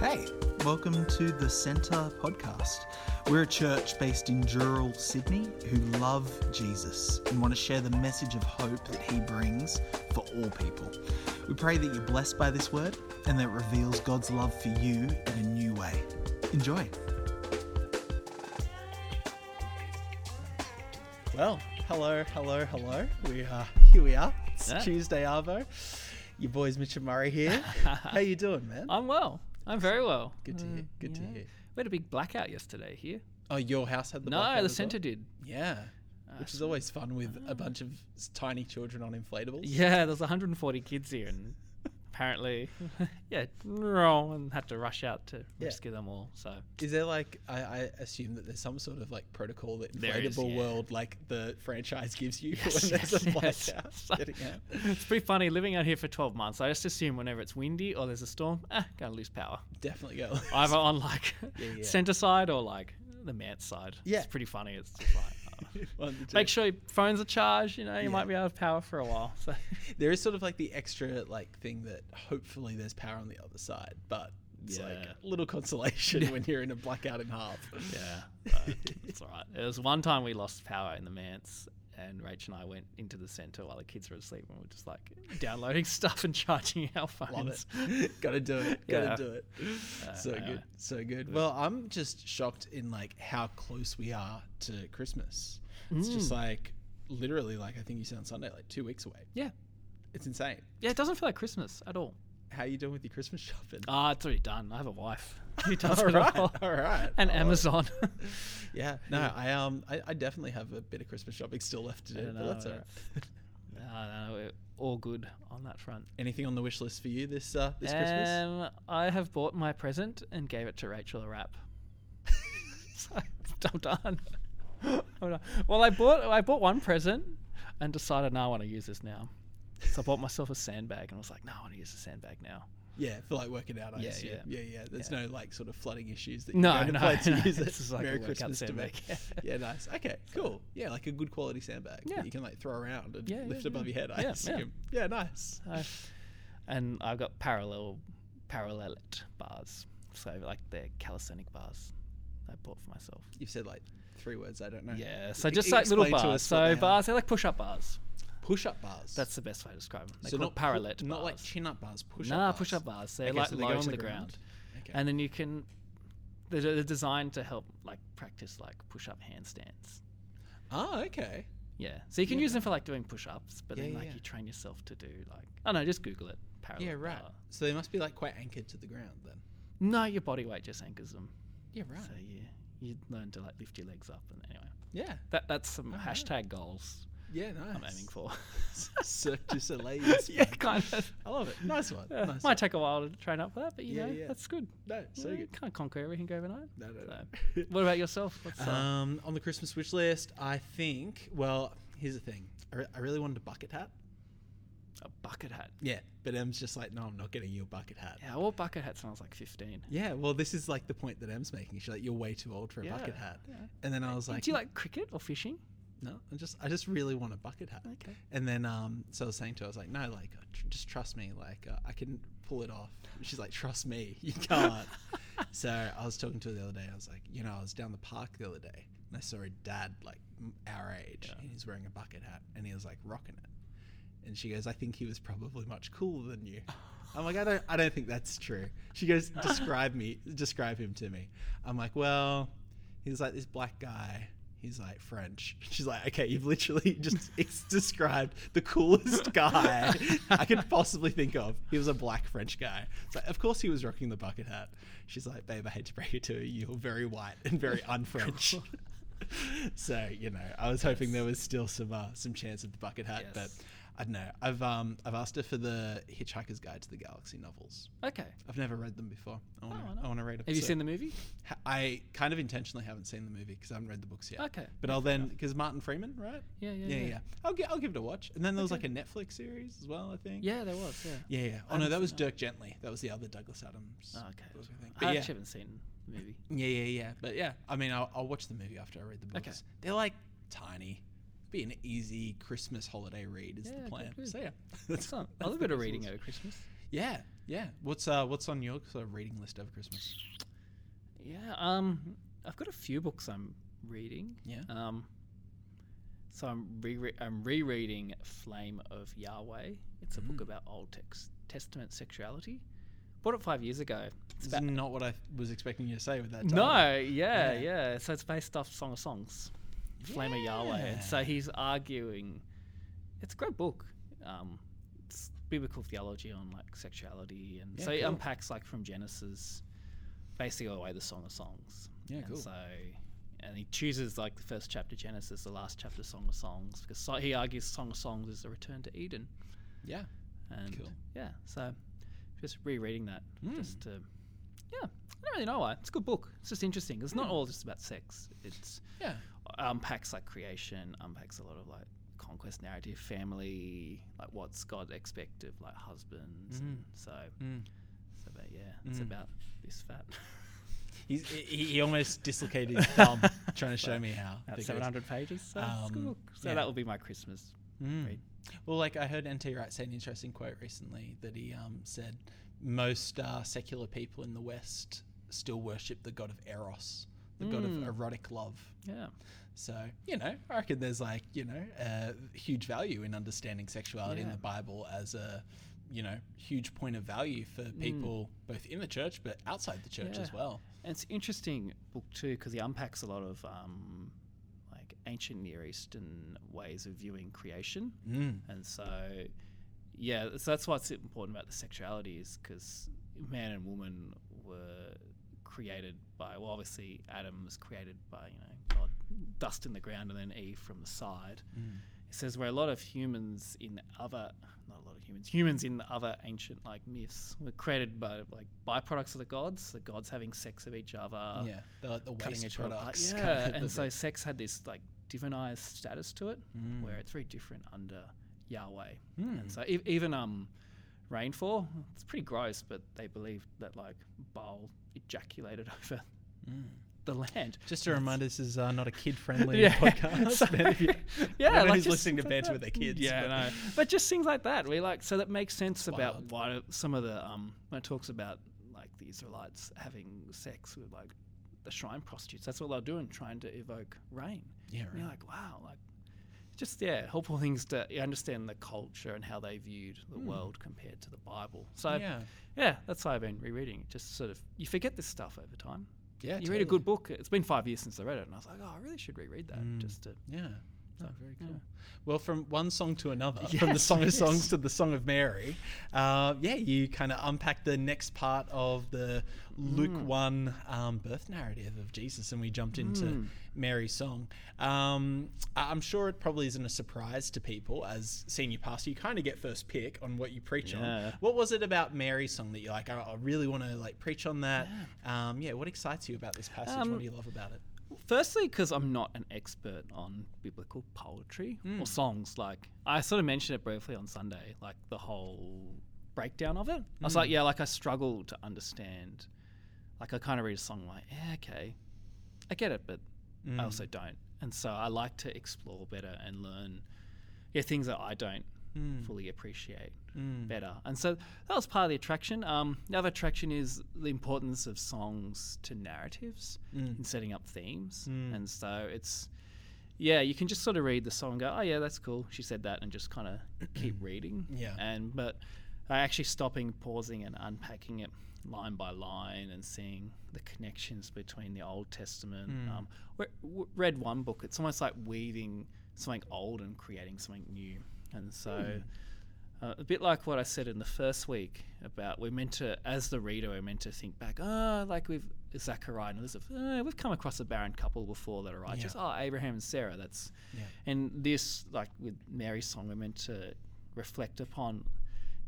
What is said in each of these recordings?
Hey, welcome to the Centre podcast. We're a church based in Dural, Sydney, who love Jesus and want to share the message of hope that he brings for all people. We pray that you're blessed by this word and that it reveals God's love for you in a new way. Enjoy. Well, hello, hello, hello. We are here. We are. It's Yeah. Tuesday Arvo. Your boys Mitch and Murray here. How you doing, man? I'm well. I'm very well. Good to hear. Mm, Good to hear. We had a big blackout yesterday here. Oh, your house had the blackout. no, blackout the as well? centre did. Yeah, Uh, which is always fun with a bunch of s- tiny children on inflatables. Yeah, there's 140 kids here, and apparently, yeah, and had to rush out to Yeah. rescue them all. So Is there like I, I assume that there's some sort of like protocol that inflatable is, yeah. world like the franchise gives you Yes, when there's a yes, blackout. So- out? it's pretty funny living out here for 12 months. I just assume whenever it's windy or there's a storm, ah, gonna lose power. Definitely go. Either on like Yeah, yeah. centre side or like the manse side. Yeah. it's pretty funny. It's just like. One of the two. Make sure your phones are charged. You know, you Yeah. might be out of power for a while. So there is sort of like the extra like thing that hopefully there's power on the other side, but it's like a little consolation when you're in a blackout in half. Yeah, it's all right. There was one time we lost power in the manse, and Rach and I went into the centre while the kids were asleep, and we were just like downloading stuff and charging our phones. Love it. Gotta do it. Gotta Yeah. do it. Uh, so anyway. good. So good. Well, I'm just shocked in like how close we are to Christmas. It's just Mm. like literally like I think you said on Sunday, like two weeks away. Yeah, It's insane. yeah. It doesn't feel like Christmas at all. How are you doing with your Christmas shopping? Ah, it's already done. I have a wife who does all it right. all. All right. And it. Amazon. Yeah. No, I um I, I definitely have a bit of Christmas shopping still left to do, but that's all right. no, no, we're all good on that front. Anything on the wish list for you this uh this Christmas? Um, I have bought my present and gave it to Rachel a wrap. so I'm done. I'm done. Well, I bought I bought one present and decided no, I want to use this now. So I bought myself a sandbag and I was like, no, I want to use the sandbag now. Yeah, for like working out, I Yeah, assume. yeah. Yeah, yeah. There's Yeah. no like sort of flooding issues that you No, no, play to no, use it. it's like a Merry Christmas to me. yeah, nice. Okay, cool. Yeah, like a good quality sandbag Yeah. that you can like throw around and Yeah, lift yeah, above your head. I Yeah, yeah. assume. Yeah, nice. So, and I've got parallel parallette bars. So like they're calisthenic bars. I bought for myself. You've said like three words I don't know. Yeah, so E- just like little bars. us what they So bars, they're like push-up bars. Push-up bars. That's the best way to describe them. They're so not parallette not like chin-up bars. Push-up Nah, bars. push-up bars. They're Okay, like so they low on the ground. Okay. and then you can. They're, they're designed to help like practice like push-up handstands. oh, okay. Yeah, so you can Yeah, use them for like doing push-ups, but Yeah, then like yeah. you train yourself to do like I don't know, just Google it. Parallel Yeah, right. bar. So they must be like quite anchored to the ground then. No, your body weight just anchors them. Yeah, right. So yeah, you learn to like lift your legs up and anyway. Yeah. That that's some Alright. hashtag goals Yeah, nice. I'm aiming for. Cirque du Soleil. yeah, kind of. I love it. Nice one. Yeah, nice might one. take a while to train up for that, but you Yeah, know yeah. that's good. No, so Yeah, good. Can't conquer everything overnight. No, no, no. So, what about yourself? What's uh, Um, on the Christmas wish list, I think. Well, here's the thing. I, re- I really wanted a bucket hat. a bucket hat? Yeah, but Em's just like, no, I'm not getting you a bucket hat. Yeah, I wore bucket hats when I was like 15. Yeah, well, this is like the point that Em's making. She's like, you're way too old for a bucket hat. yeah. And then I was like, Do you like cricket or fishing? No, I just, I just really want a bucket hat. Okay. And then, um, so I was saying to her, I was like, no, like, uh, tr- just trust me. Like, uh, I can pull it off. She's like, trust me, you can't. so I was talking to her the other day. I was like, you know, I was down the park the other day and I saw a dad like our age Yeah. and he's wearing a bucket hat and he was like rocking it. And she goes, I think he was probably much cooler than you. I'm like, I don't, I don't think that's true. She goes, describe me, describe him to me. I'm like, well, he's like this black guy. He's like French. She's like, okay, you've literally just described the coolest guy I could possibly think of. He was a black French guy. So like, of course he was rocking the bucket hat. She's like, babe, I hate to break it to you. You're very white and very un-French. so you know, I was hoping there was still some uh, some chance of the bucket hat, but Yes. I don't know. I've um I've asked her for the Hitchhiker's Guide to the Galaxy novels. Okay. I've never read them before. I want to. Oh. I want to read. Have you seen the movie? Ha- I kind of intentionally haven't seen the movie because I haven't read the books yet. Okay. But I'll then because Martin Freeman, right? Yeah, yeah, Yeah, yeah. yeah. I'll get I'll give it a watch. And then there was Okay. like a Netflix series as well. I think. Yeah, there was. Yeah. Yeah, yeah. Oh no, haven't that was seen that. Dirk Gently. That was the other Douglas Adams. Oh, okay. book, I think. I yeah, actually haven't seen the movie. yeah, yeah, yeah. But yeah, I mean, I'll, I'll watch the movie after I read the books. Okay. They're like tiny. Be an easy Christmas holiday read is Yeah, the plan. So yeah, that's Excellent. A little bit of reading over Christmas. Yeah, Yeah. What's uh what's on your sort of reading list over Christmas? Yeah, um, I've got a few books I'm reading. Yeah. Um, so I'm re- I'm rereading Flame of Yahweh. It's a book Mm. about Old Tex- Testament sexuality. Bought it five years ago. It's It's about not what I was expecting you to say with that. title. no, yeah, Yeah. yeah, So it's based off Song of Songs, Flame of Yahweh. And so he's arguing. It's a great book. Um, it's biblical theology on like sexuality, and Yeah, so he cool. unpacks like from Genesis, basically all the way the Song of Songs. Yeah, and cool. So, and he chooses like the first chapter Genesis, the last chapter Song of Songs, because so he argues Song of Songs is the return to Eden. Yeah. And Cool. yeah, so just rereading that, Mm. just to yeah, I don't really know why. It's a good book. It's just interesting. It's not Mm. all just about sex. It's Yeah. Unpacks like creation, unpacks a lot of like conquest narrative, family, like what's God expect of like husbands. And so, Mm. so but yeah, it's Mm. about this fat. He's, he, he almost dislocated his thumb trying to show me how. About seven hundred pages. So it's a good um, book. So yeah. that will be my Christmas. Mm. read. Well, like I heard NT Wright say an interesting quote recently that he um, said most uh, secular people in the West still worship the god of Eros, the god of Mm. erotic love. Yeah. So, you know, I reckon there's like, you know, a huge value in understanding sexuality in Yeah. the Bible as a, you know, huge point of value for people both in the church but outside the church as. Yeah. well. And it's an interesting book too because he unpacks a lot of um, like ancient Near Eastern ways of viewing creation, Mm. and so yeah, so that's what's important about the sexuality is because man and woman were created by well, obviously Adam was created by you know God dust in the ground and then Eve from the side. Mm. It says where a lot of humans in other not a lot of humans humans in other ancient like myths were created by like byproducts of the gods the gods having sex with each other yeah, the, the waste each other apart. products. yeah and so sex had this like divinized status to it Mm. where it's very different under Yahweh Mm. and so e- even um rainfall it's pretty gross but they believe that like Baal ejaculated over Mm. the land Just a reminder, this is uh, not a kid-friendly Yeah, podcast. so- if you- yeah, I don't know like who's listening to banter with their kids. Yeah, but- no, but just things like that. We like so that makes sense about wild. why some of the um when it talks about like the Israelites having sex with like the shrine prostitutes. That's what they're doing, trying to evoke rain. Yeah, And right. you're like, wow, like just yeah, helpful things to understand the culture and how they viewed the Hmm. world compared to the Bible. So yeah. yeah, that's why I've been rereading. Just sort of you forget this stuff over time. yeah. you read a good book. It's been five years since I read it, and I was like, oh, I really should reread that Mm. just to. Yeah. Oh, very yeah. cool. Well, from one song to another, from the Song of yes. Songs to the Song of Mary, uh, yeah, you kind of unpack the next part of the Luke Mm. 1 um, birth narrative of Jesus, and we jumped into Mm. Mary's song. Um, I- I'm sure it probably isn't a surprise to people as senior pastor. You kind of get first pick on what you preach on. What was it about Mary's song that you're like, "Oh, I, I really want to like preach on that? Yeah. Um, yeah. What excites you about this passage? Um, what do you love about it? Firstly, because I'm not an expert on biblical poetry Mm. or songs. Like I sort of mentioned it briefly on Sunday, like the whole breakdown of it. I was Mm. like, yeah, like I struggle to understand. Like I kind of read a song, like, yeah, okay, I get it, but Mm. I also don't. And so I like to explore better and learn, yeah, things that I don't Mm. fully appreciate Mm. better. And so that was part of the attraction. Um, the other attraction is the importance of songs to narratives Mm. in setting up themes. Mm. And so it's, yeah, you can just sort of read the song and go, oh, yeah, that's cool. She said that, and just kind of keep reading. Yeah. And, but I actually stopping, pausing, and unpacking it line by line and seeing the connections between the Old Testament. Mm. Um, w- read one book, it's almost like weaving something old and creating something new. And so. Uh, a bit like what I said in the first week about we're meant to, as the reader, we're meant to think back, oh, like with Zachariah and Elizabeth, oh, we've come across a barren couple before that are righteous. Oh, Abraham and Sarah, that's. Yeah. And this, like with Mary's song, we're meant to reflect upon,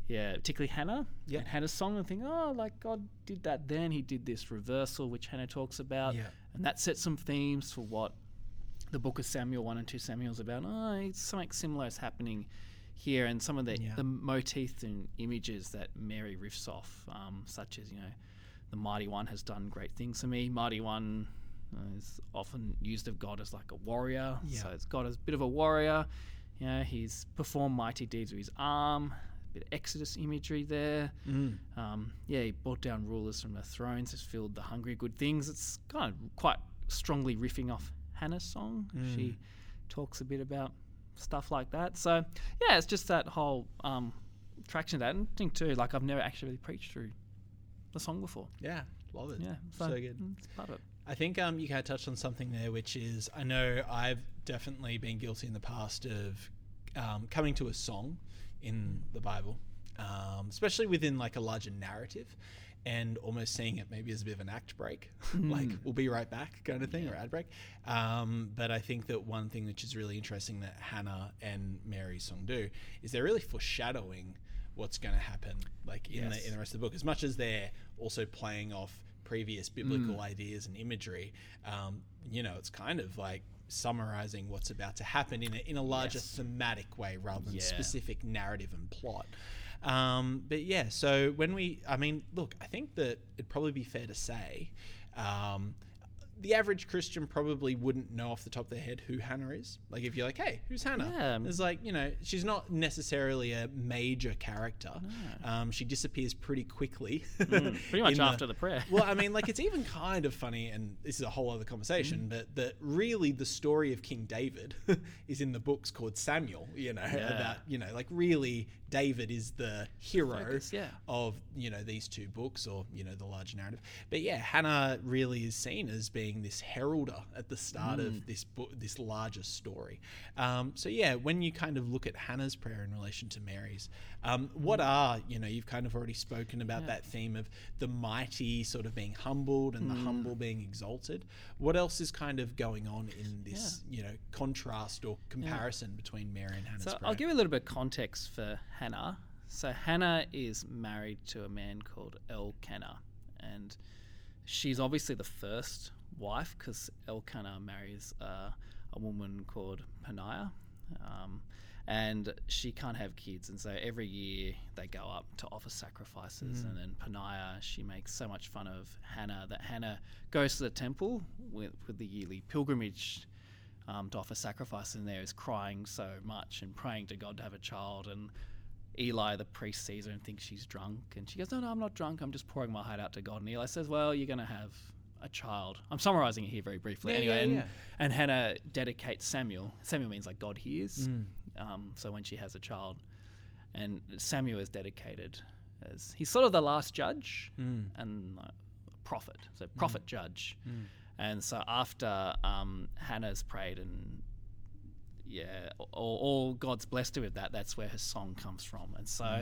yeah, particularly Hannah Yeah. and Hannah's song and think, oh, like God did that then. He did this reversal, which Hannah talks about. Yeah. And that sets some themes for what the book of Samuel 1 and 2 Samuel is about. Oh, it's something similar is happening here, and some of the, Yeah. the motifs and images that Mary riffs off, um, such as, you know, the Mighty One has done great things for me. Mighty One uh, is often used of God as like a warrior. Yeah. So it's God as a bit of a warrior. You know, he's performed mighty deeds with his arm, bit of Exodus imagery there. Mm. Um, yeah, he brought down rulers from their thrones, has filled the hungry good things. It's kind of quite strongly riffing off Hannah's song. She talks a bit about stuff like that. So yeah, it's just that whole um, traction of that. And I think too, like I've never actually really preached through the song before. Yeah, love it. Yeah, so, good. mm, It's part of it. I think um, you kind of touched on something there, which is I know I've definitely been guilty in the past of um, coming to a song in the Bible, um, especially within like a larger narrative, and almost seeing it maybe as a bit of an act break, like we'll be right back kind of thing or ad break. Um, but I think that one thing which is really interesting that Hannah and Mary song do is they're really foreshadowing what's going to happen like in Yes. the in the rest of the book as much as they're also playing off previous biblical ideas and imagery um, you know it's kind of like summarizing what's about to happen in a, in a larger Yes. thematic way rather than Yeah. specific narrative and plot um, but yeah so when we i mean look i think that it'd probably be fair to say um, the average Christian probably wouldn't know off the top of their head who Hannah is. Like, if you're like, "Hey, who's Hannah?" Yeah. It's like, you know, she's not necessarily a major character. Um, she disappears pretty quickly. Mm, pretty much after the prayer. well, I mean, like it's even kind of funny, and this is a whole other conversation, Mm. but that really the story of King David is in the books called Samuel. You know Yeah. about you know like really David is the hero Focus, yeah. of you know these two books or you know the larger narrative. But yeah, Hannah really is seen as being this heralder at the start Mm. of this book, this larger story. Um, so yeah, when you kind of look at Hannah's prayer in relation to Mary's, um, what are you know you've kind of already spoken about Mm. Yeah. that theme of the mighty sort of being humbled and the Mm. humble being exalted. What else is kind of going on in this you know contrast or comparison between Mary and Hannah's So prayer? I'll give you a little bit of context for Hannah. So Hannah is married to a man called Elkanah, and she's obviously the first wife because Elkanah marries uh, a woman called Peninnah, um, and she can't have kids, and so every year they go up to offer sacrifices, and then Peninnah she makes so much fun of Hannah that Hannah goes to the temple with, with the yearly pilgrimage um, to offer sacrifice and there is crying so much and praying to God to have a child and Eli the priest sees her and thinks she's drunk and she goes no no I'm not drunk. I'm just pouring my heart out to God. And Eli says well you're gonna have a child. I'm summarizing it here very briefly. Yeah, anyway yeah, and, yeah. and Hannah dedicates Samuel. Samuel means like God hears. Mm. um, so when she has a child and Samuel is dedicated as he's sort of the last judge Mm. and like, prophet so prophet judge. And so after um, Hannah's prayed and yeah, all, all God's blessed her with that. That's where her song comes from. And so,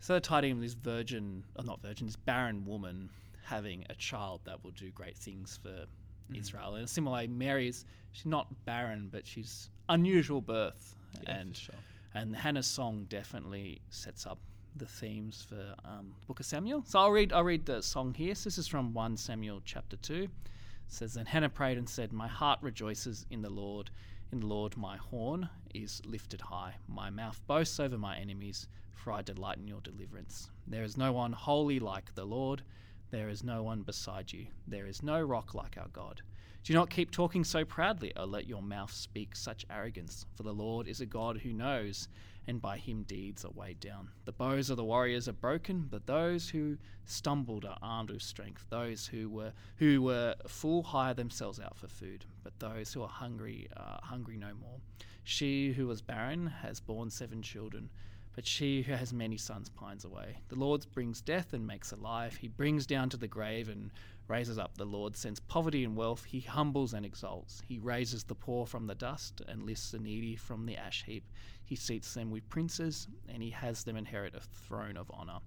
so tied in with this virgin, or not virgin, this barren woman having a child that will do great things for Israel. In a similar way, Mary's she's not barren, but she's unusual birth, Yeah, and sure. and Hannah's song definitely sets up the themes for um, Book of Samuel. So I'll read I'll read the song here. So this is from one Samuel chapter two. It says then Hannah prayed and said, "My heart rejoices in the Lord. In the Lord, my horn is lifted high. My mouth boasts over my enemies, for I delight in your deliverance. There is no one holy like the Lord. There is no one beside you. There is no rock like our God." Do not keep talking so proudly, or let your mouth speak such arrogance. For the Lord is a God who knows, and by him deeds are weighed down. The bows of the warriors are broken, but those who stumbled are armed with strength. Those who were who were full hire themselves out for food, but those who are hungry are hungry no more. She who was barren has borne seven children. But she who has many sons pines away. The Lord brings death and makes alive. He brings down to the grave and raises up. The Lord sends poverty and wealth. He humbles and exalts. He raises the poor from the dust and lifts the needy from the ash heap. He seats them with princes, and he has them inherit a throne of honor.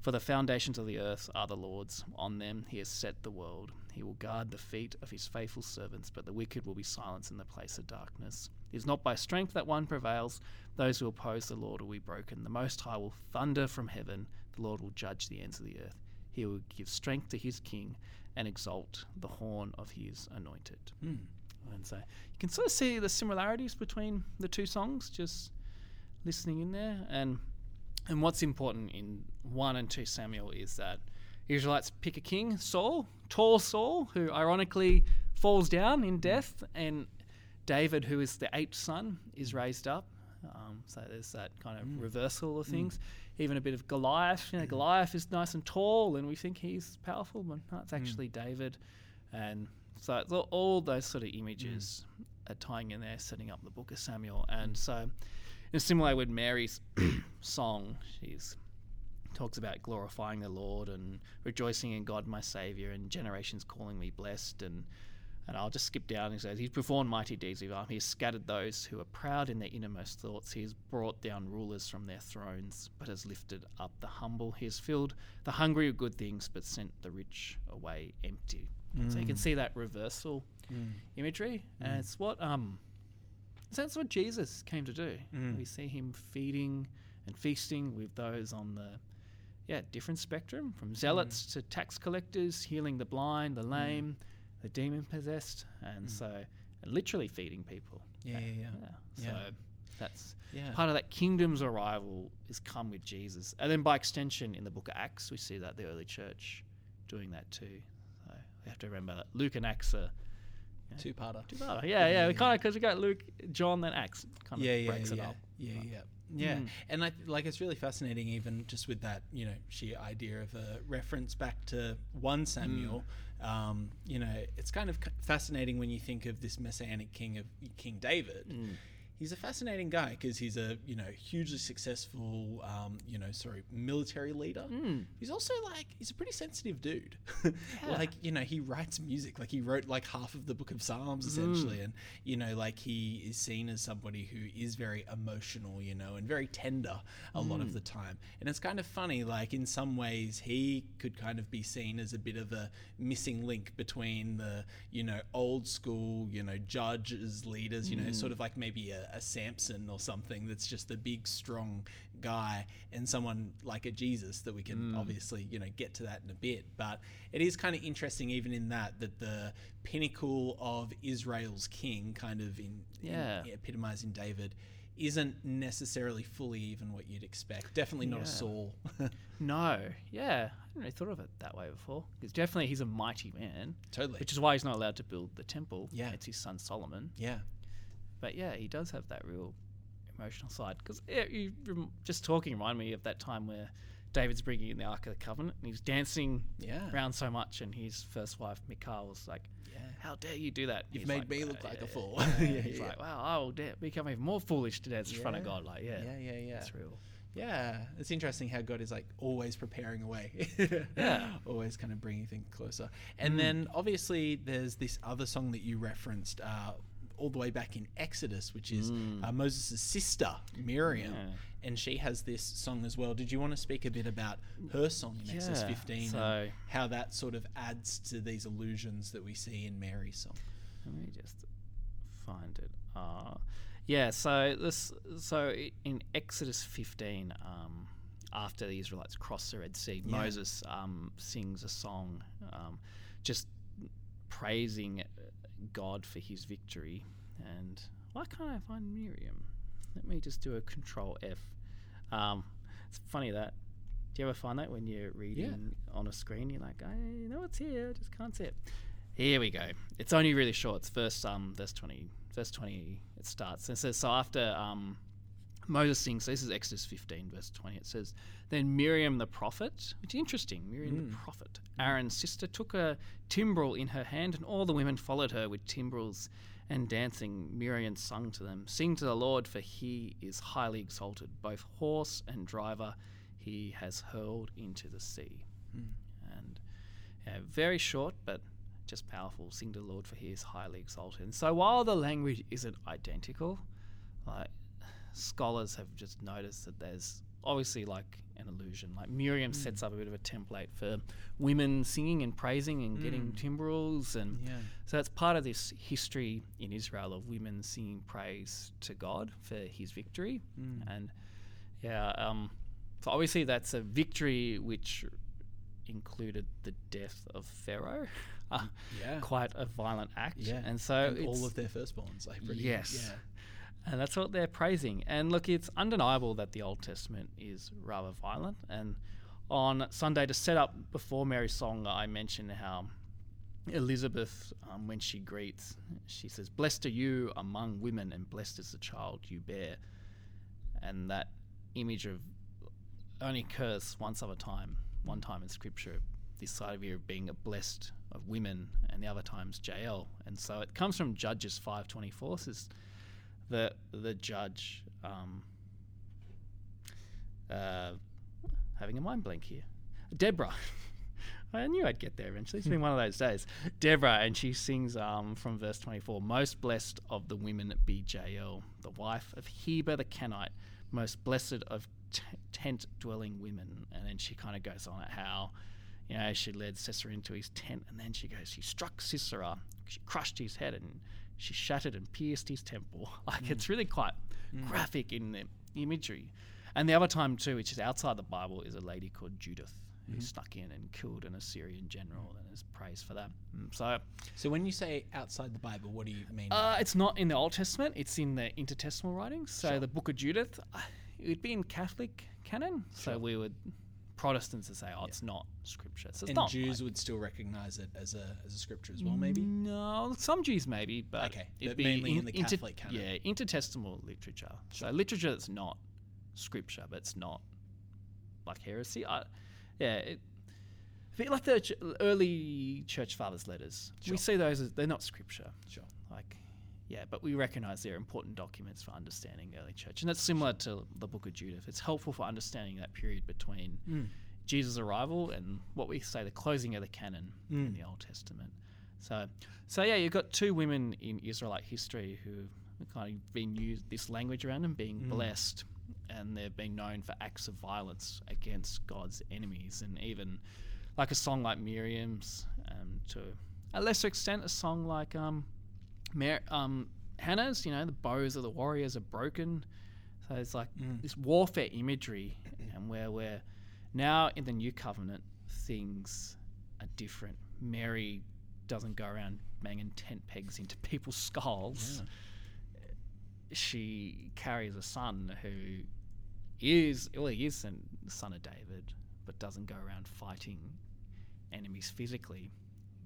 For the foundations of the earth are the Lord's. On them he has set the world. He will guard the feet of his faithful servants, but the wicked will be silenced in the place of darkness. It is not by strength that one prevails. Those who oppose the Lord will be broken. The Most High will thunder from heaven. The Lord will judge the ends of the earth. He will give strength to his king and exalt the horn of his anointed. Mm. And so you can sort of see the similarities between the two songs, just listening in there. And and what's important in one and two Samuel is that Israelites pick a king, Saul, tall Saul, who ironically falls down in death, and David, who is the eighth son, is raised up. Um, so there's that kind of Mm. reversal of things. Even a bit of Goliath. You know, Goliath is nice and tall, and we think he's powerful, but no, it's actually David. And so it's all, all those sort of images are tying in there, setting up the book of Samuel. And so, in a similar way with Mary's song, she's talks about glorifying the Lord and rejoicing in God my Savior and generations calling me blessed and and I'll just skip down and says he's performed mighty deeds of arm. He has scattered those who are proud in their innermost thoughts. He has brought down rulers from their thrones, but has lifted up the humble. He has filled the hungry with good things, but sent the rich away empty. So you can mm. see that reversal mm. imagery, and mm. it's what um, so that's what Jesus came to do. Mm. We see him feeding and feasting with those on the yeah different spectrum, from zealots to tax collectors, healing the blind, the lame, the demon possessed, and so literally feeding people. Yeah, yeah, yeah. Yeah. Yeah. So that's Yeah. part of that kingdom's arrival is come with Jesus, and then by extension, in the Book of Acts, we see that the early church doing that too. So we have to remember that Luke and Acts are Two-parter. Oh, yeah, yeah. We kind of because we got Luke, John, then Acts. Kind of yeah, yeah, breaks yeah, it up. yeah, yeah, yeah. Mm. And I like it's really fascinating, even just with that, you know, sheer idea of a reference back to one Samuel. Mm. Um, you know, it's kind of fascinating when you think of this messianic king of King David. Mm. He's a fascinating guy because he's a you know hugely successful um, you know sorry military leader. Mm. He's also like he's a pretty sensitive dude. like you know he writes music. Like he wrote like half of the Book of Psalms essentially, and you know like he is seen as somebody who is very emotional, you know, and very tender a lot of the time. And it's kind of funny. Like in some ways, he could kind of be seen as a bit of a missing link between the you know old school you know judges leaders, you know, sort of like maybe a, a Samson or something that's just a big strong guy, and someone like a Jesus that we can mm. obviously you know get to that in a bit. But it is kind of interesting, even in that, that the pinnacle of Israel's king, kind of in, in- Yeah. epitomizing David. Isn't necessarily fully even what you'd expect. Definitely not Yeah. a Saul. No, yeah, I hadn't really thought of it that way before. Because definitely he's a mighty man, totally. which is why he's not allowed to build the temple. Yeah. it's his son Solomon. yeah. But yeah, he does have that real emotional side. Because yeah, you just talking remind me of that time where David's bringing in the Ark of the Covenant and he's dancing Yeah. around so much, and his first wife Michal was like, Yeah. "How dare you do that?" You've made like, me "Uh, look like a fool." yeah." Yeah, he's yeah. like, "Wow, I will dare become even more foolish to dance in front of God." Like, yeah, Yeah, yeah, yeah. it's real. Yeah, it's interesting how God is like always preparing a way. Yeah. always kind of bringing things closer. And Mm. then obviously there's this other song that you referenced uh, all the way back in Exodus, which is uh, Moses' sister Miriam, Mm. Yeah. and she has this song as well. Did you want to speak a bit about her song in Exodus 15 so- and how that sort of adds to these allusions that we see in Mary's song? Let me just find it. Uh, yeah, so this so in Exodus 15, um, after the Israelites cross the Red Sea, Yeah. Moses um, sings a song, um, just praising God for his victory. And why can't I find Miriam? Let me just do a Control F. Um, it's funny that. Do you ever find that when you're reading on a screen, you're like, I know it's here, I just can't see it. Here we go. It's only really short. It's verse um verse twenty. Verse twenty. It starts and it says so after um Moses sings. So this is Exodus fifteen verse twenty. It says then Miriam the prophet, which is interesting. Miriam the mm. prophet, Aaron's sister, took a timbrel in her hand, and all the women followed her with timbrels and dancing. Miriam sung to them, "Sing to the Lord, for He is highly exalted. Both horse and driver He has hurled into the sea." Mm. And yeah, very short, but just powerful. Sing to the Lord, for He is highly exalted. And so, while the language isn't identical, like scholars have just noticed that there's obviously like an allusion. Like Miriam hmm. sets up a bit of a template for women singing and praising and getting hmm. timbrels, and Yeah. so that's part of this history in Israel of women singing praise to God for His victory, hmm. and yeah, um, so obviously that's a victory which included the death of Pharaoh. Yeah. quite a violent act. Yeah. and so And all of their firstborns, like pretty, Yes. yeah. And that's what they're praising. And look, it's undeniable that the Old Testament is rather violent. And on Sunday, to set up before Mary's song, I mentioned how Elizabeth, um, when she greets, she says, Blessed are you among women, and blessed is the child you bear. and that image of only occurs once other time, one time in Scripture. This idea of you being a blessed of women, and the other times Jael, and so it comes from Judges five twenty four. Says the the judge um, uh, having a mind blank here. Deborah. I knew I'd get there eventually. It's been one of those days. Deborah, and she sings um, from verse 24 Most blessed of the women be Jael, the wife of Heber the Kenite, most blessed of t- tent dwelling women. And then she kind of goes on at how, you know, she led Sisera into his tent, and then she goes, She struck Sisera, she crushed his head, and she shattered and pierced his temple. Like, it's really quite graphic in the imagery. And the other time, too, which is outside the Bible, is a lady called Judith who snuck in and killed an Assyrian general and is praised for that. Mm, So So when you say outside the Bible, what do you mean? uh, it's not in the Old Testament, it's in the intertestamental writings. So Sure. the book of Judith, uh, it would be in Catholic canon. So we would, Protestants would say, oh, it's not scripture. So it's and not Jews like- would still recognize it as a as a scripture as well, maybe. No, some Jews maybe, but Okay, but mainly in the inter- Catholic canon. Yeah, intertestamental literature. So literature that's not scripture, but it's not like heresy. I, yeah, it, a bit like the ch- early church fathers' letters. Sure. We see those as they're not scripture. Sure. Like, yeah, but we recognize they're important documents for understanding early church, and that's similar to the Book of Judith. It's helpful for understanding that period between Mm. Jesus' arrival and what we say the closing of the canon in Mm. the Old Testament. So, so yeah, you've got two women in Israelite history who kind of been used this language around them being Mm. blessed, and they've been known for acts of violence against God's enemies, and even like a song like Miriam's, um, to a lesser extent, a song like um, Mar- um, Hannah's. You know, the bows of the warriors are broken. So it's like Mm. this warfare imagery, and where we're now in the new covenant, things are different. Mary doesn't go around banging tent pegs into people's skulls. She carries a son who is, well, he is the son of David, but doesn't go around fighting enemies physically,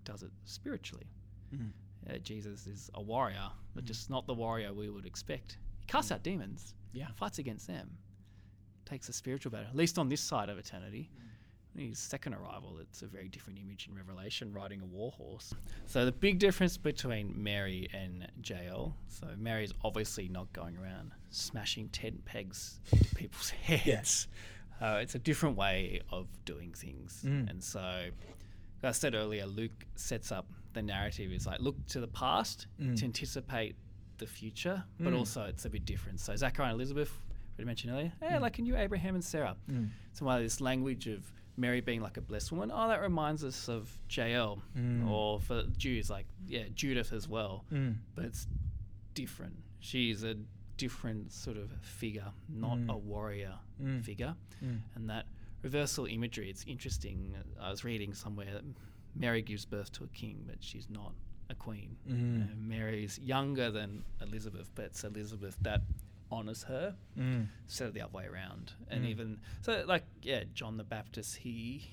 does it spiritually. Mhm. Uh, Jesus is a warrior, but just not the warrior we would expect. He casts out demons, Yeah. fights against them, takes a spiritual battle, at least on this side of eternity. In his second arrival, it's a very different image in Revelation, riding a war horse. So the big difference between Mary and Jael. So Mary's obviously not going around smashing tent pegs into people's heads. Uh, it's a different way of doing things, Mm. and so. like I said earlier, Luke sets up the narrative is like look to the past Mm. to anticipate the future, but Mm. also it's a bit different. So Zachariah and Elizabeth, we mentioned earlier, yeah, like a new Abraham and Sarah. Mm. So while this language of Mary being like a blessed woman, oh, that reminds us of Jael, Mm. or for Jews like yeah Judith as well, Mm. but it's different. She's a different sort of figure, not Mm. a warrior Mm. figure, Mm. and that reversal imagery. It's interesting. I was reading somewhere that Mary gives birth to a king, but she's not a queen. Mm. Uh, Mary's younger than Elizabeth, but it's Elizabeth that honors her Mm. instead of the other way around. And Mm. even so, like yeah, John the Baptist, he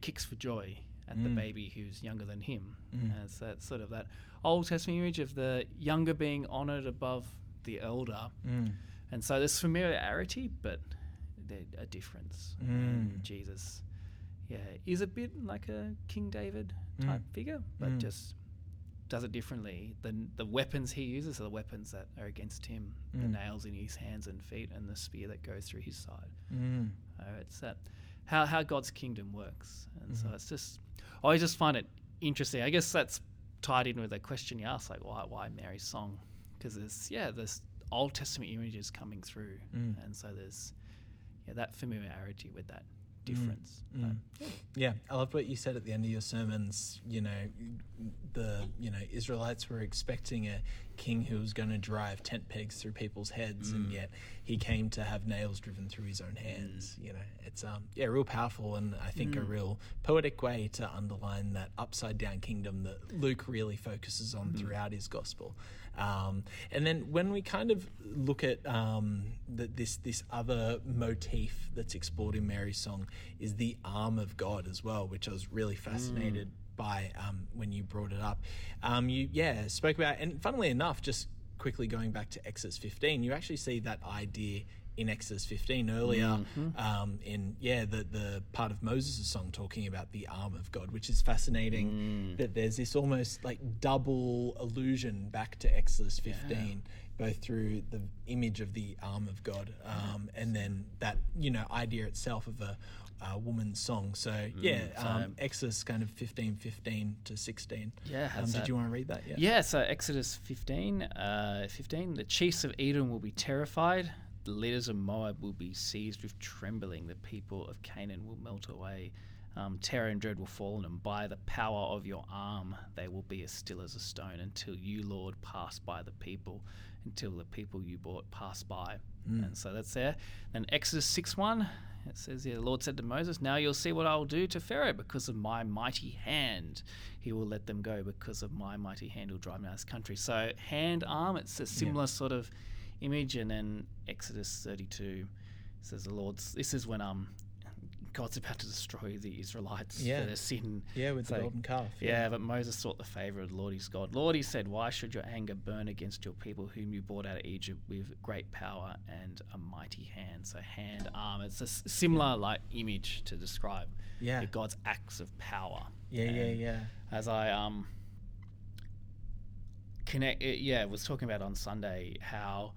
kicks for joy at the Mm. baby who's younger than him. Mm. It's that sort of that Old Testament image of the younger being honored above the elder. Mm. And so there's familiarity, but a difference. Mm. Jesus, yeah, is a bit like a King David type Mm. figure, but Mm. just does it differently. The the weapons he uses are the weapons that are against him. The Mm. nails in his hands and feet, and the spear that goes through his side. Uh, it's that how how God's kingdom works, and so Mhm. it's just I always just find it interesting. I guess that's tied in with the question you asked, like why why Mary's song? Because there's yeah there's Old Testament images coming through, Mm. and so there's yeah that familiarity with that difference. Uh, Mm. Yeah, I loved what you said at the end of your sermons. You know, the you know Israelites were expecting a king who was going to drive tent pegs through people's heads, and Mm. yet he came to have nails driven through his own hands. You know, it's um yeah, real powerful, and I think a Mm. real poetic way to underline that upside down kingdom that Luke really focuses on Mm. throughout his gospel. Um, and then when we kind of look at um, the, this this other motif that's explored in Mary's song is the arm of God as well, which I was really fascinated by um, when you brought it up. Um, you yeah spoke about, and funnily enough, just quickly going back to Exodus 15, you actually see that idea in Exodus 15 earlier, um, in yeah the the part of Moses' song talking about the arm of God, which is fascinating. That there's this almost like double allusion back to Exodus 15. Both through the image of the arm of God, um, and then that you know idea itself of a, a woman's song. So yeah, so- um, Exodus kind of 15, 15 to 16. Yeah, Um, did that- you want to read that? Yeah. Yeah, so Exodus 15, uh, 15, the chiefs of Edom will be terrified. The leaders of Moab will be seized with trembling. The people of Canaan will melt away. Um, terror and dread will fall on them. By the power of your arm, they will be as still as a stone until you, Lord, pass by the people, until the people you bought pass by. And so that's there. Then Exodus 6 1, it says here, the Lord said to Moses, Now you'll see what I will do to Pharaoh because of my mighty hand. He will let them go because of my mighty hand will drive them out of his country. So, hand, arm, it's a similar sort of image. And then Exodus 32 says, The Lord's, this is when um God's about to destroy the Israelites Yeah. for their sin. Yeah, with the golden calf. Yeah, but Moses sought the favor of the Lord his God. Lord, he said, Why should your anger burn against your people whom you brought out of Egypt with great power and a mighty hand? So, hand, arm. It's a similar like image to describe Yeah. the God's acts of power. Yeah, yeah, And yeah. As I um connect, yeah, was talking about on Sunday how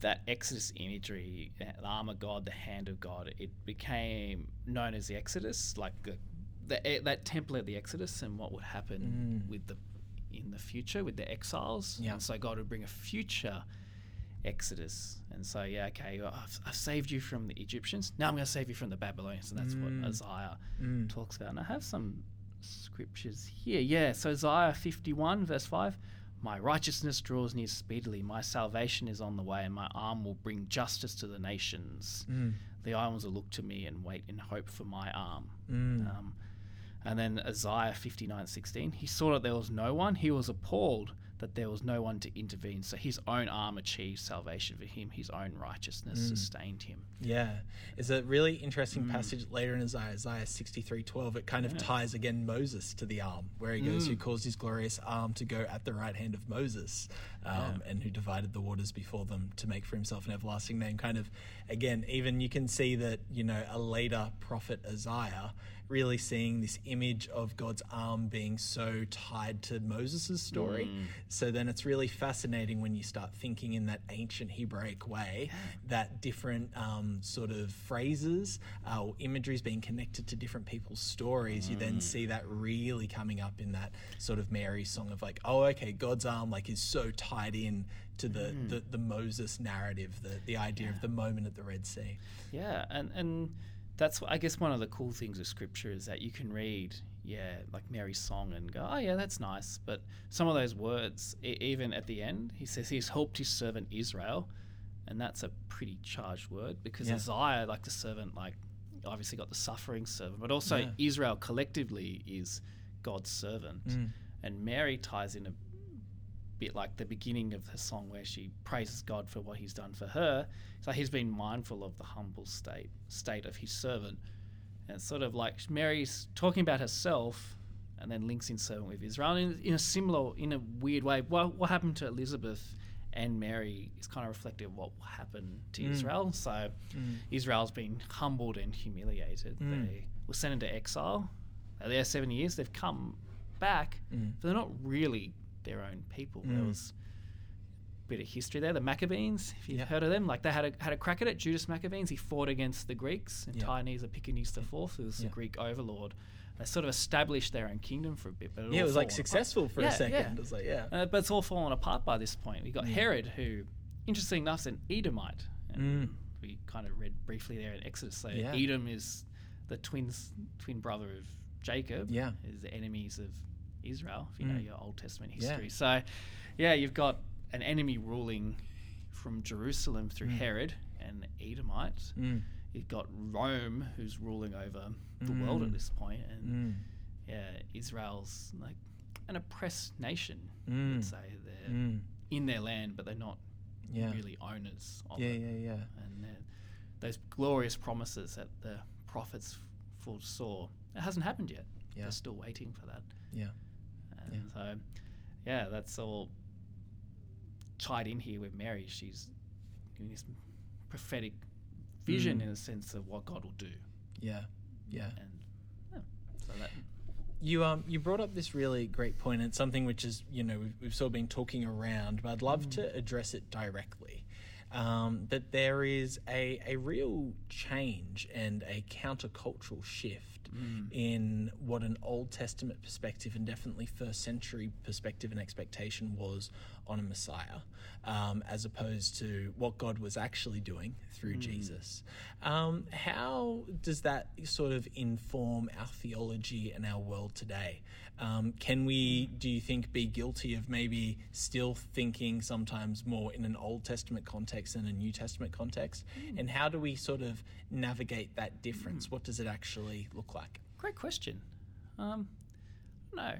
that Exodus imagery, the arm of God, the hand of God, it became known as the Exodus, like the, the eh, that template, of the Exodus, and what would happen mm. with the in the future with the exiles. Yeah. And so God would bring a future Exodus. And so, yeah, okay, well, I've, I've saved you from the Egyptians. Now I'm going to save you from the Babylonians. And that's what mm. Isaiah mm. talks about. And I have some scriptures here. Yeah, so Isaiah 51, verse 5. My righteousness draws near speedily. My salvation is on the way, and my arm will bring justice to the nations. The islands will look to me and wait in hope for my arm. Um, and then Isaiah 59 16, he saw that there was no one. He was appalled that there was no one to intervene. So his own arm achieved salvation for him, his own righteousness mm. sustained him. Yeah, it's a really interesting mm. passage later in Isaiah, Isaiah sixty three twelve. It kind of ties again Moses to the arm, where he goes, mm. "Who caused his glorious arm to go at the right hand of Moses, um, and who divided the waters before them to make for himself an everlasting name." Kind of, again, even you can see that you know a later prophet Isaiah really seeing this image of God's arm being so tied to Moses' story. So then it's really fascinating when you start thinking in that ancient Hebraic way that different um, sort of phrases uh, or imageries being connected to different people's stories, you then see that really coming up in that sort of Mary song of like, oh, okay, God's arm like is so tied in to the, the, the Moses narrative, the, the idea of the moment at the Red Sea. Yeah, and and that's I guess one of the cool things of scripture is that you can read, yeah, like Mary's song and go, oh yeah, that's nice. But some of those words, e- even at the end, he says he's helped his servant Israel, and that's a pretty charged word because Yeah. Isaiah, like the servant, like obviously got the suffering servant, but also Yeah. Israel collectively is God's servant, Mm. and Mary ties in a bit like the beginning of the song where she praises God for what he's done for her. So he's been mindful of the humble state state of his servant. And it's sort of like Mary's talking about herself and then links in servant with Israel in, in a similar, in a weird way. What, what happened to Elizabeth and Mary is kind of reflective of what happened to mm. Israel. So mm. Israel's been humbled and humiliated. Mm. They were sent into exile. They're there seven years. They've come back, but they're not really their own people. There was a bit of history there. The Maccabees, if you've Yeah. heard of them, like they had a, had a crack at it. Judas Maccabeus, he fought against the Greeks, and Yeah. Tyrannus Epicurus the Fourth, who was the Greek overlord. They sort of established their own kingdom for a bit, but Yeah, it was like fallen apart. successful for Yeah, a second. yeah. It was like, yeah. Uh, but it's all fallen apart by this point. We got Herod, who, interesting enough, is an Edomite. And We kind of read briefly there in Exodus. So Mm. Yeah. Edom is the twins, twin brother of Jacob. Yeah. Is the enemies of Israel, if you know your Old Testament Yeah. history. So, yeah, you've got an enemy ruling from Jerusalem through Herod and Edomite. Mm. You've got Rome, who's ruling over the world at this point, and Mm. yeah, Israel's like an oppressed nation. Mm. Let's say they're Mm. in their land, but they're not Yeah. really owners of Yeah, it. yeah, yeah. Yeah. And those glorious promises that the prophets foresaw, it hasn't happened yet. Yeah. They're still waiting for that. Yeah. And Yeah. so, yeah, that's all tied in here with Mary. She's giving this prophetic vision Mm. in a sense of what God will do. Yeah. Yeah. And yeah, so that You um you brought up this really great point. It's something which is you know we've, we've sort of been talking around, but I'd love to address it directly. Um, that there is a a real change and a countercultural shift in what an Old Testament perspective and definitely first century perspective and expectation was on a Messiah, um, as opposed to what God was actually doing through Jesus. Um, how does that sort of inform our theology and our world today? Um, can we, do you think, be guilty of maybe still thinking sometimes more in an Old Testament context than a New Testament context? And how do we sort of navigate that difference? What does it actually look like? Great question. Um, no.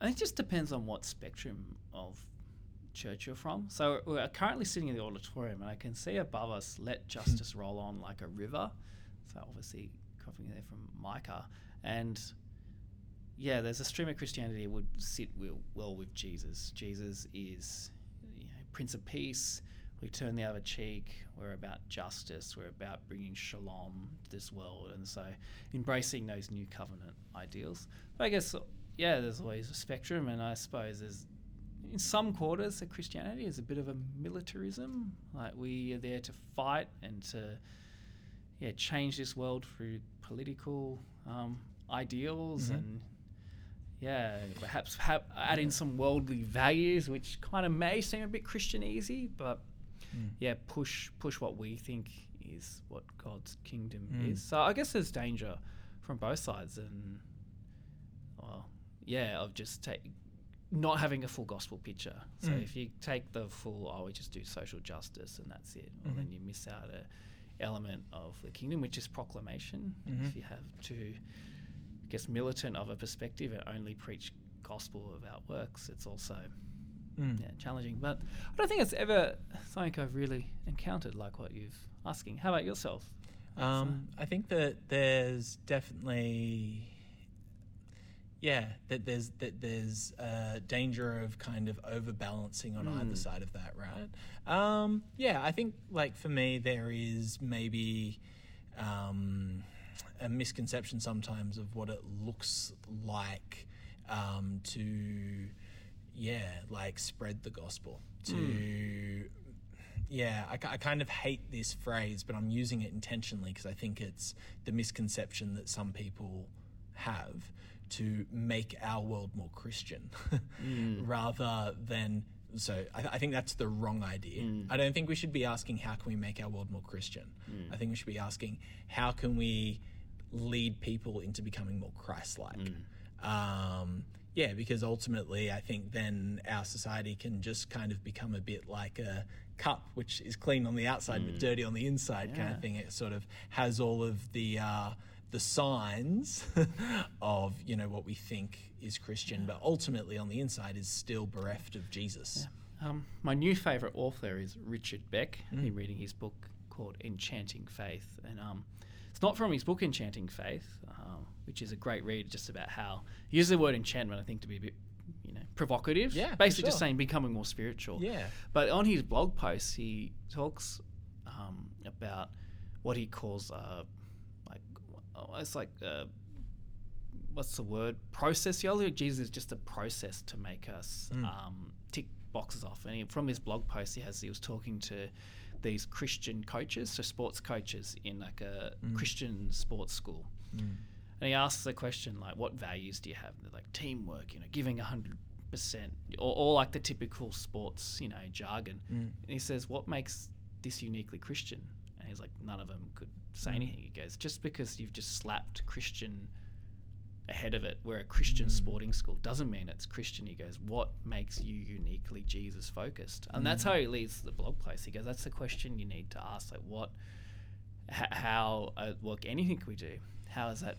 I think it just depends on what spectrum of church you're from. So we're currently sitting in the auditorium, and I can see above us "Let justice roll on like a river." So obviously, copying there from Micah, and yeah, there's a stream of Christianity that would sit well, well with Jesus. Jesus is you know, Prince of Peace. We turn the other cheek. We're about justice. We're about bringing shalom to this world, and so embracing those new covenant ideals. But I guess yeah, there's always a spectrum, and I suppose there's in some quarters of Christianity is a bit of a militarism. Like we are there to fight and to yeah change this world through political um, ideals Mhm. and yeah perhaps ha- add in some worldly values, which kind of may seem a bit Christianese, but Mm. yeah push push what we think is what God's kingdom Mm. is. So I guess there's danger from both sides and well yeah of just take not having a full gospel picture. So Mm. if you take the full, oh, we just do social justice and that's it, well, then Mhm. you miss out a element of the kingdom, which is proclamation. Mhm. If you have too, I guess, militant of a perspective and only preach gospel about works, it's also Mm. yeah, challenging. But I don't think it's ever something I've really encountered like what you've asking. How about yourself? Um, I think that there's definitely, yeah, that there's that there's a danger of kind of overbalancing on either Mm. side of that, right? Um, yeah, I think like for me there is maybe um, a misconception sometimes of what it looks like um, to, yeah, like spread the gospel to yeah, I, I kind of hate this phrase, but I'm using it intentionally because I think it's the misconception that some people have to make our world more Christian rather than. So I, I think that's the wrong idea. Mm. I don't think we should be asking how can we make our world more Christian. Mm. I think we should be asking how can we lead people into becoming more Christ-like. Mm. Um, yeah, because ultimately, I think then our society can just kind of become a bit like a cup, which is clean on the outside but dirty on the inside, kind Mm. Of thing. It sort of has all of the uh, the signs of you know what we think is Christian, but ultimately on the inside is still bereft of Jesus. Um, my new favorite author is Richard Beck. I've Mm. been reading his book called Enchanting Faith, and um, it's not from his book Enchanting Faith, um, which is a great read, just about how he uses the word enchantment. I think to be a bit, you know, provocative. Yeah, basically just saying becoming more spiritual. Yeah. But on his blog posts, he talks um, about what he calls uh, it's like uh, what's the word process theology. Jesus is just a process to make us Mm. um, tick boxes off. And he, from his blog post, he has he was talking to these Christian coaches, so sports coaches in like a Mm. Christian sports school. Mm. And he asks the question like, "What values do you have?" They're like teamwork, you know, giving hundred percent, or or like the typical sports, you know, jargon. Mm. And he says, "What makes this uniquely Christian?" And he's like, "None of them could say Mm. anything." He goes, "Just because you've just slapped Christian ahead of it, we're a Christian Mm. sporting school, doesn't mean it's Christian." He goes, "What makes you uniquely Jesus focused?" And that's Mm. how he leads the blog post. He goes, "That's the question you need to ask. Like, what, h- how, uh, like anything we do, how does that?"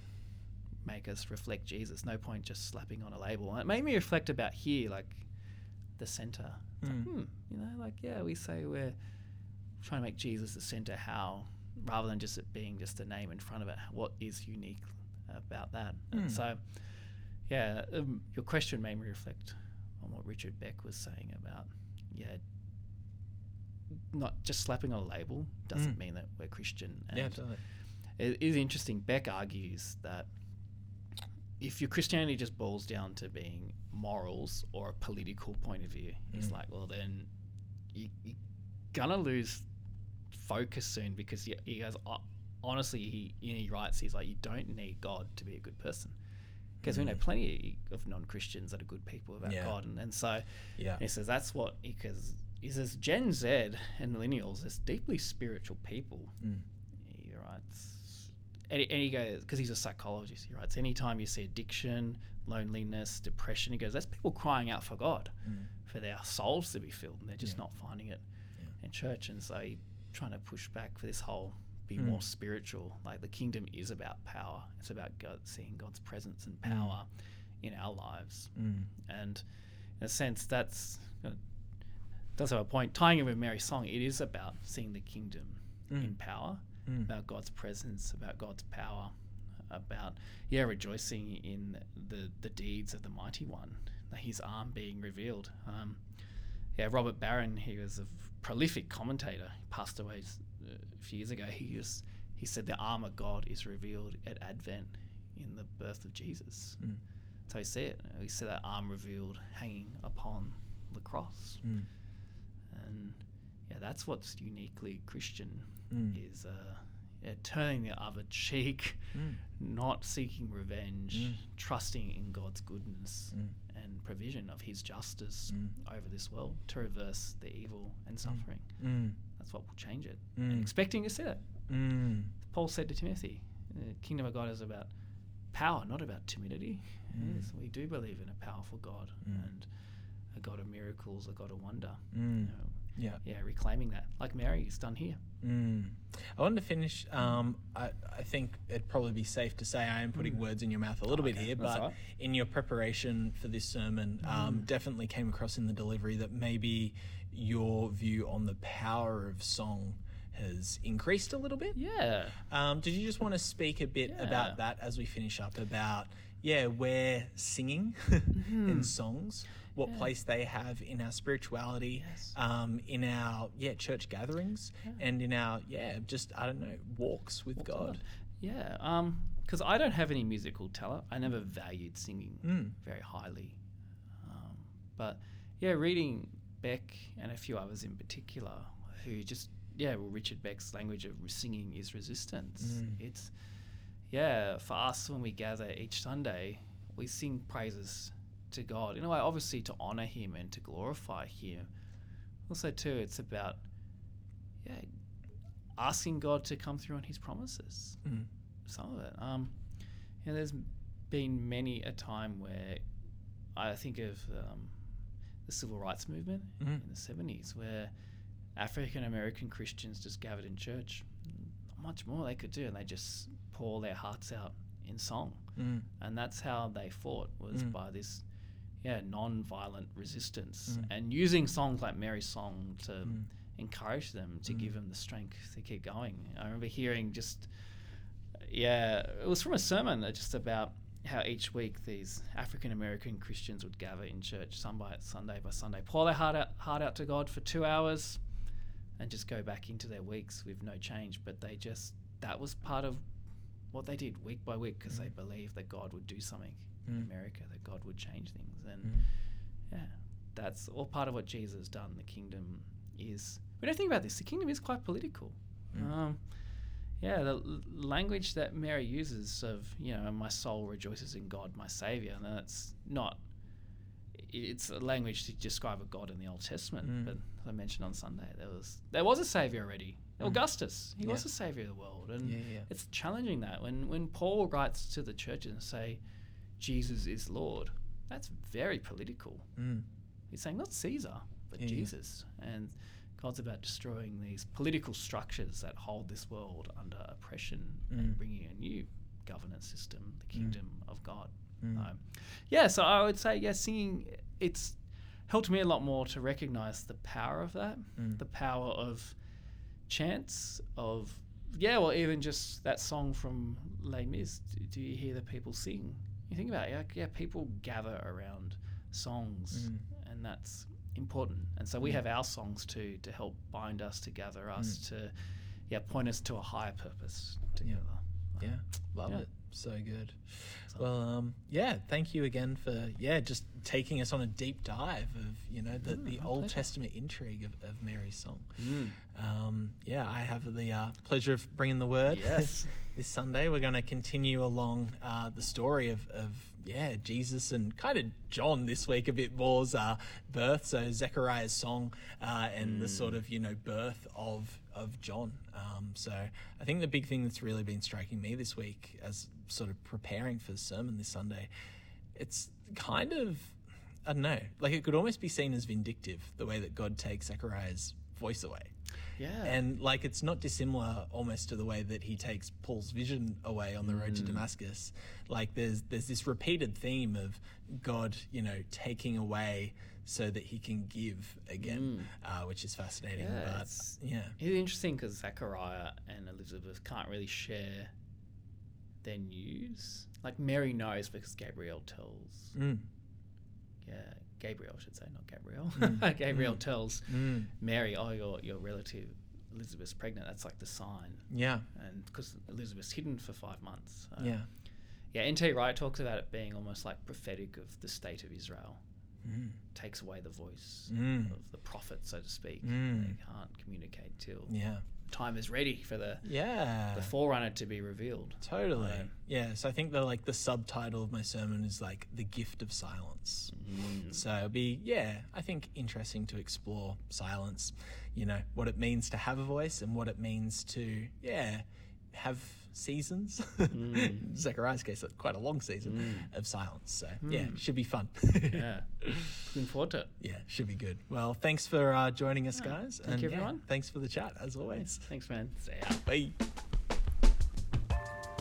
make us reflect Jesus. No point just slapping on a label. And it made me reflect about here, like the center. Like, Mm. hmm, you know, like yeah, we say we're trying to make Jesus the center. How, rather than just it being just a name in front of it, what is unique about that? Mm. So, yeah, um, your question made me reflect on what Richard Beck was saying about yeah, not just slapping on a label doesn't mean that we're Christian. And yeah, totally. it is interesting. Beck argues that if your Christianity just boils down to being morals or a political point of view, it's like, well, then you, you're gonna lose focus soon because he, he goes, "Oh, honestly, he he writes, he's like, you don't need God to be a good person. Because we know plenty of non-Christians that are good people about Yeah. God, and, and so Yeah. he says that's what because he says Gen Z and millennials is deeply spiritual people. Mm. He writes, and he, and he goes because he's a psychologist. He writes anytime you see addiction, loneliness, depression, he goes that's people crying out for God, Mm. for their souls to be filled, and they're just Yeah. not finding it in church. And so he trying to push back for this whole be Mm. more spiritual. Like the kingdom is about power. It's about God seeing God's presence and Mm. power in our lives Mm. and in a sense that's you know, does have a point tying it with mary's song it is about seeing the kingdom in power Mm. about god's presence about god's power about yeah rejoicing in the the deeds of the mighty one his arm being revealed um, yeah robert barron he was a prolific commentator he passed away a few years ago he was he said the arm of god is revealed at advent in the birth of jesus Mm. so we see it. We see that arm revealed hanging upon the cross. Mm. And yeah, that's what's uniquely Christian Mm. is uh, yeah, turning the other cheek, Mm. not seeking revenge, Mm. trusting in God's goodness Mm. Provision of His justice Mm. over this world to reverse the evil and suffering. Mm. That's what will change it. Mm. And expecting to see it. Mm. Paul said to Timothy, the kingdom of God is about power, not about timidity. Mm. Yes, we do believe in a powerful God Mm. and a God of miracles, a God of wonder. Mm. You know, Yeah. yeah, reclaiming that, like Mary has done here. Mm. I wanted to finish. Um, I, I think it'd probably be safe to say I am putting words in your mouth a little bit Mm. okay, here, but right. in your preparation for this sermon, um, definitely came across in the delivery that maybe your view on the power of song has increased a little bit. Yeah. Um, did you just want to speak a bit Yeah. about that as we finish up? About yeah, where singing Mm-hmm. and songs, what place they have in our spirituality, Yes. um, in our yeah church gatherings, and in our yeah just I don't know walks with God. Yeah. Um, because I don't have any musical talent. I never valued singing Mm. very highly. Um, but yeah, reading Beck and a few others in particular who just yeah, well, Richard Beck's language of singing is resistance. Mm. It's yeah, for us when we gather each Sunday, we sing praises to God in a way, obviously to honor Him and to glorify Him. Also, too, it's about yeah, asking God to come through on His promises. Mm. Some of it. Um, you know, there's been many a time where I think of um, the civil rights movement Mhm. in the 70s, where African American Christians just gathered in church. Not much more they could do, and they just pour their hearts out in song. Mm. And that's how they fought was Mm. by this, yeah, non-violent resistance Mm. and using songs like Mary's song to Mm. encourage them to Mm. give them the strength to keep going. I remember hearing just, yeah, it was from a sermon just about how each week these African American Christians would gather in church Sunday, Sunday by Sunday, pour their heart out, heart out to God for two hours, and just go back into their weeks with no change. But they just that was part of what they did week by week because they believed that God would do something in Mm. America, that God would change things, and Mm. yeah, that's all part of what Jesus has done. The kingdom is. We don't think about this. The kingdom is quite political. Mm. Um, yeah, the l- language that Mary uses of you know, my soul rejoices in God, my Savior, and that's not. It's a language to describe a God in the Old Testament, Mm. but as I mentioned on Sunday, there was there was a Savior already. Augustus, he was the Savior of the world, and Yeah, yeah. it's challenging that when when Paul writes to the churches and say, Jesus is Lord, that's very political. Mm. He's saying not Caesar, but Yeah, yeah. Jesus. And God's about destroying these political structures that hold this world under oppression Mm. and bringing a new governance system, the kingdom of God. Mm. Um, yeah, so I would say, yeah, singing, it's helped me a lot more to recognize the power of that, Mm. the power of chants, of, yeah, well, even just that song from Les Mis, do, do you hear the people sing? You think about it, like, yeah, people gather around songs, Mm. and that's important. And so we have our songs too to help bind us together, us to yeah point us to a higher purpose together. Yeah, love Yeah. it. So good. Well, um, yeah, thank you again for yeah just taking us on a deep dive of you know the, the Old pleasure. Testament intrigue of, of Mary's song. Um, yeah, I have the uh, pleasure of bringing the word. Yes. this Sunday we're going to continue along uh, the story of, of yeah Jesus and kind of John this week a bit more's uh, birth. So Zechariah's song uh, and the sort of you know birth of of John. Um, so I think the big thing that's really been striking me this week as sort of preparing for the sermon this Sunday, it's kind of I don't know, like it could almost be seen as vindictive the way that God takes Zechariah's voice away. Yeah. And like it's not dissimilar almost to the way that he takes Paul's vision away on the road to Damascus. Like there's there's this repeated theme of God, you know, taking away so that he can give again, uh, which is fascinating. Yeah, but it's- yeah, It's interesting because Zechariah and Elizabeth can't really share their news. Like Mary knows because Gabriel tells. mm, Yeah, Gabriel I should say, not Gabriel. Mm. Gabriel tells mm, Mary, "Oh, your your relative Elizabeth's pregnant." That's like the sign, yeah, and because Elizabeth's hidden for five months. Yeah, yeah. N.T. Wright talks about it being almost like prophetic of the state of Israel. mm, Takes away the voice Mm. of the prophet, so to speak. Mm. They can't communicate till yeah, time is ready for the yeah. the forerunner to be revealed. Totally. Um, yeah. So I think the like the subtitle of my sermon is like the gift of silence. So it'll be yeah, I think interesting to explore silence. You know what it means to have a voice and what it means to yeah have seasons. Mm. In Zechariah's case, that's quite a long season mm. of silence. So hmm. yeah, should be fun. Yeah, looking forward to it. yeah, should be good. Well, thanks for uh, joining us, guys. thank you, yeah, everyone. thanks for the chat as always. Thanks, man. See ya. Bye.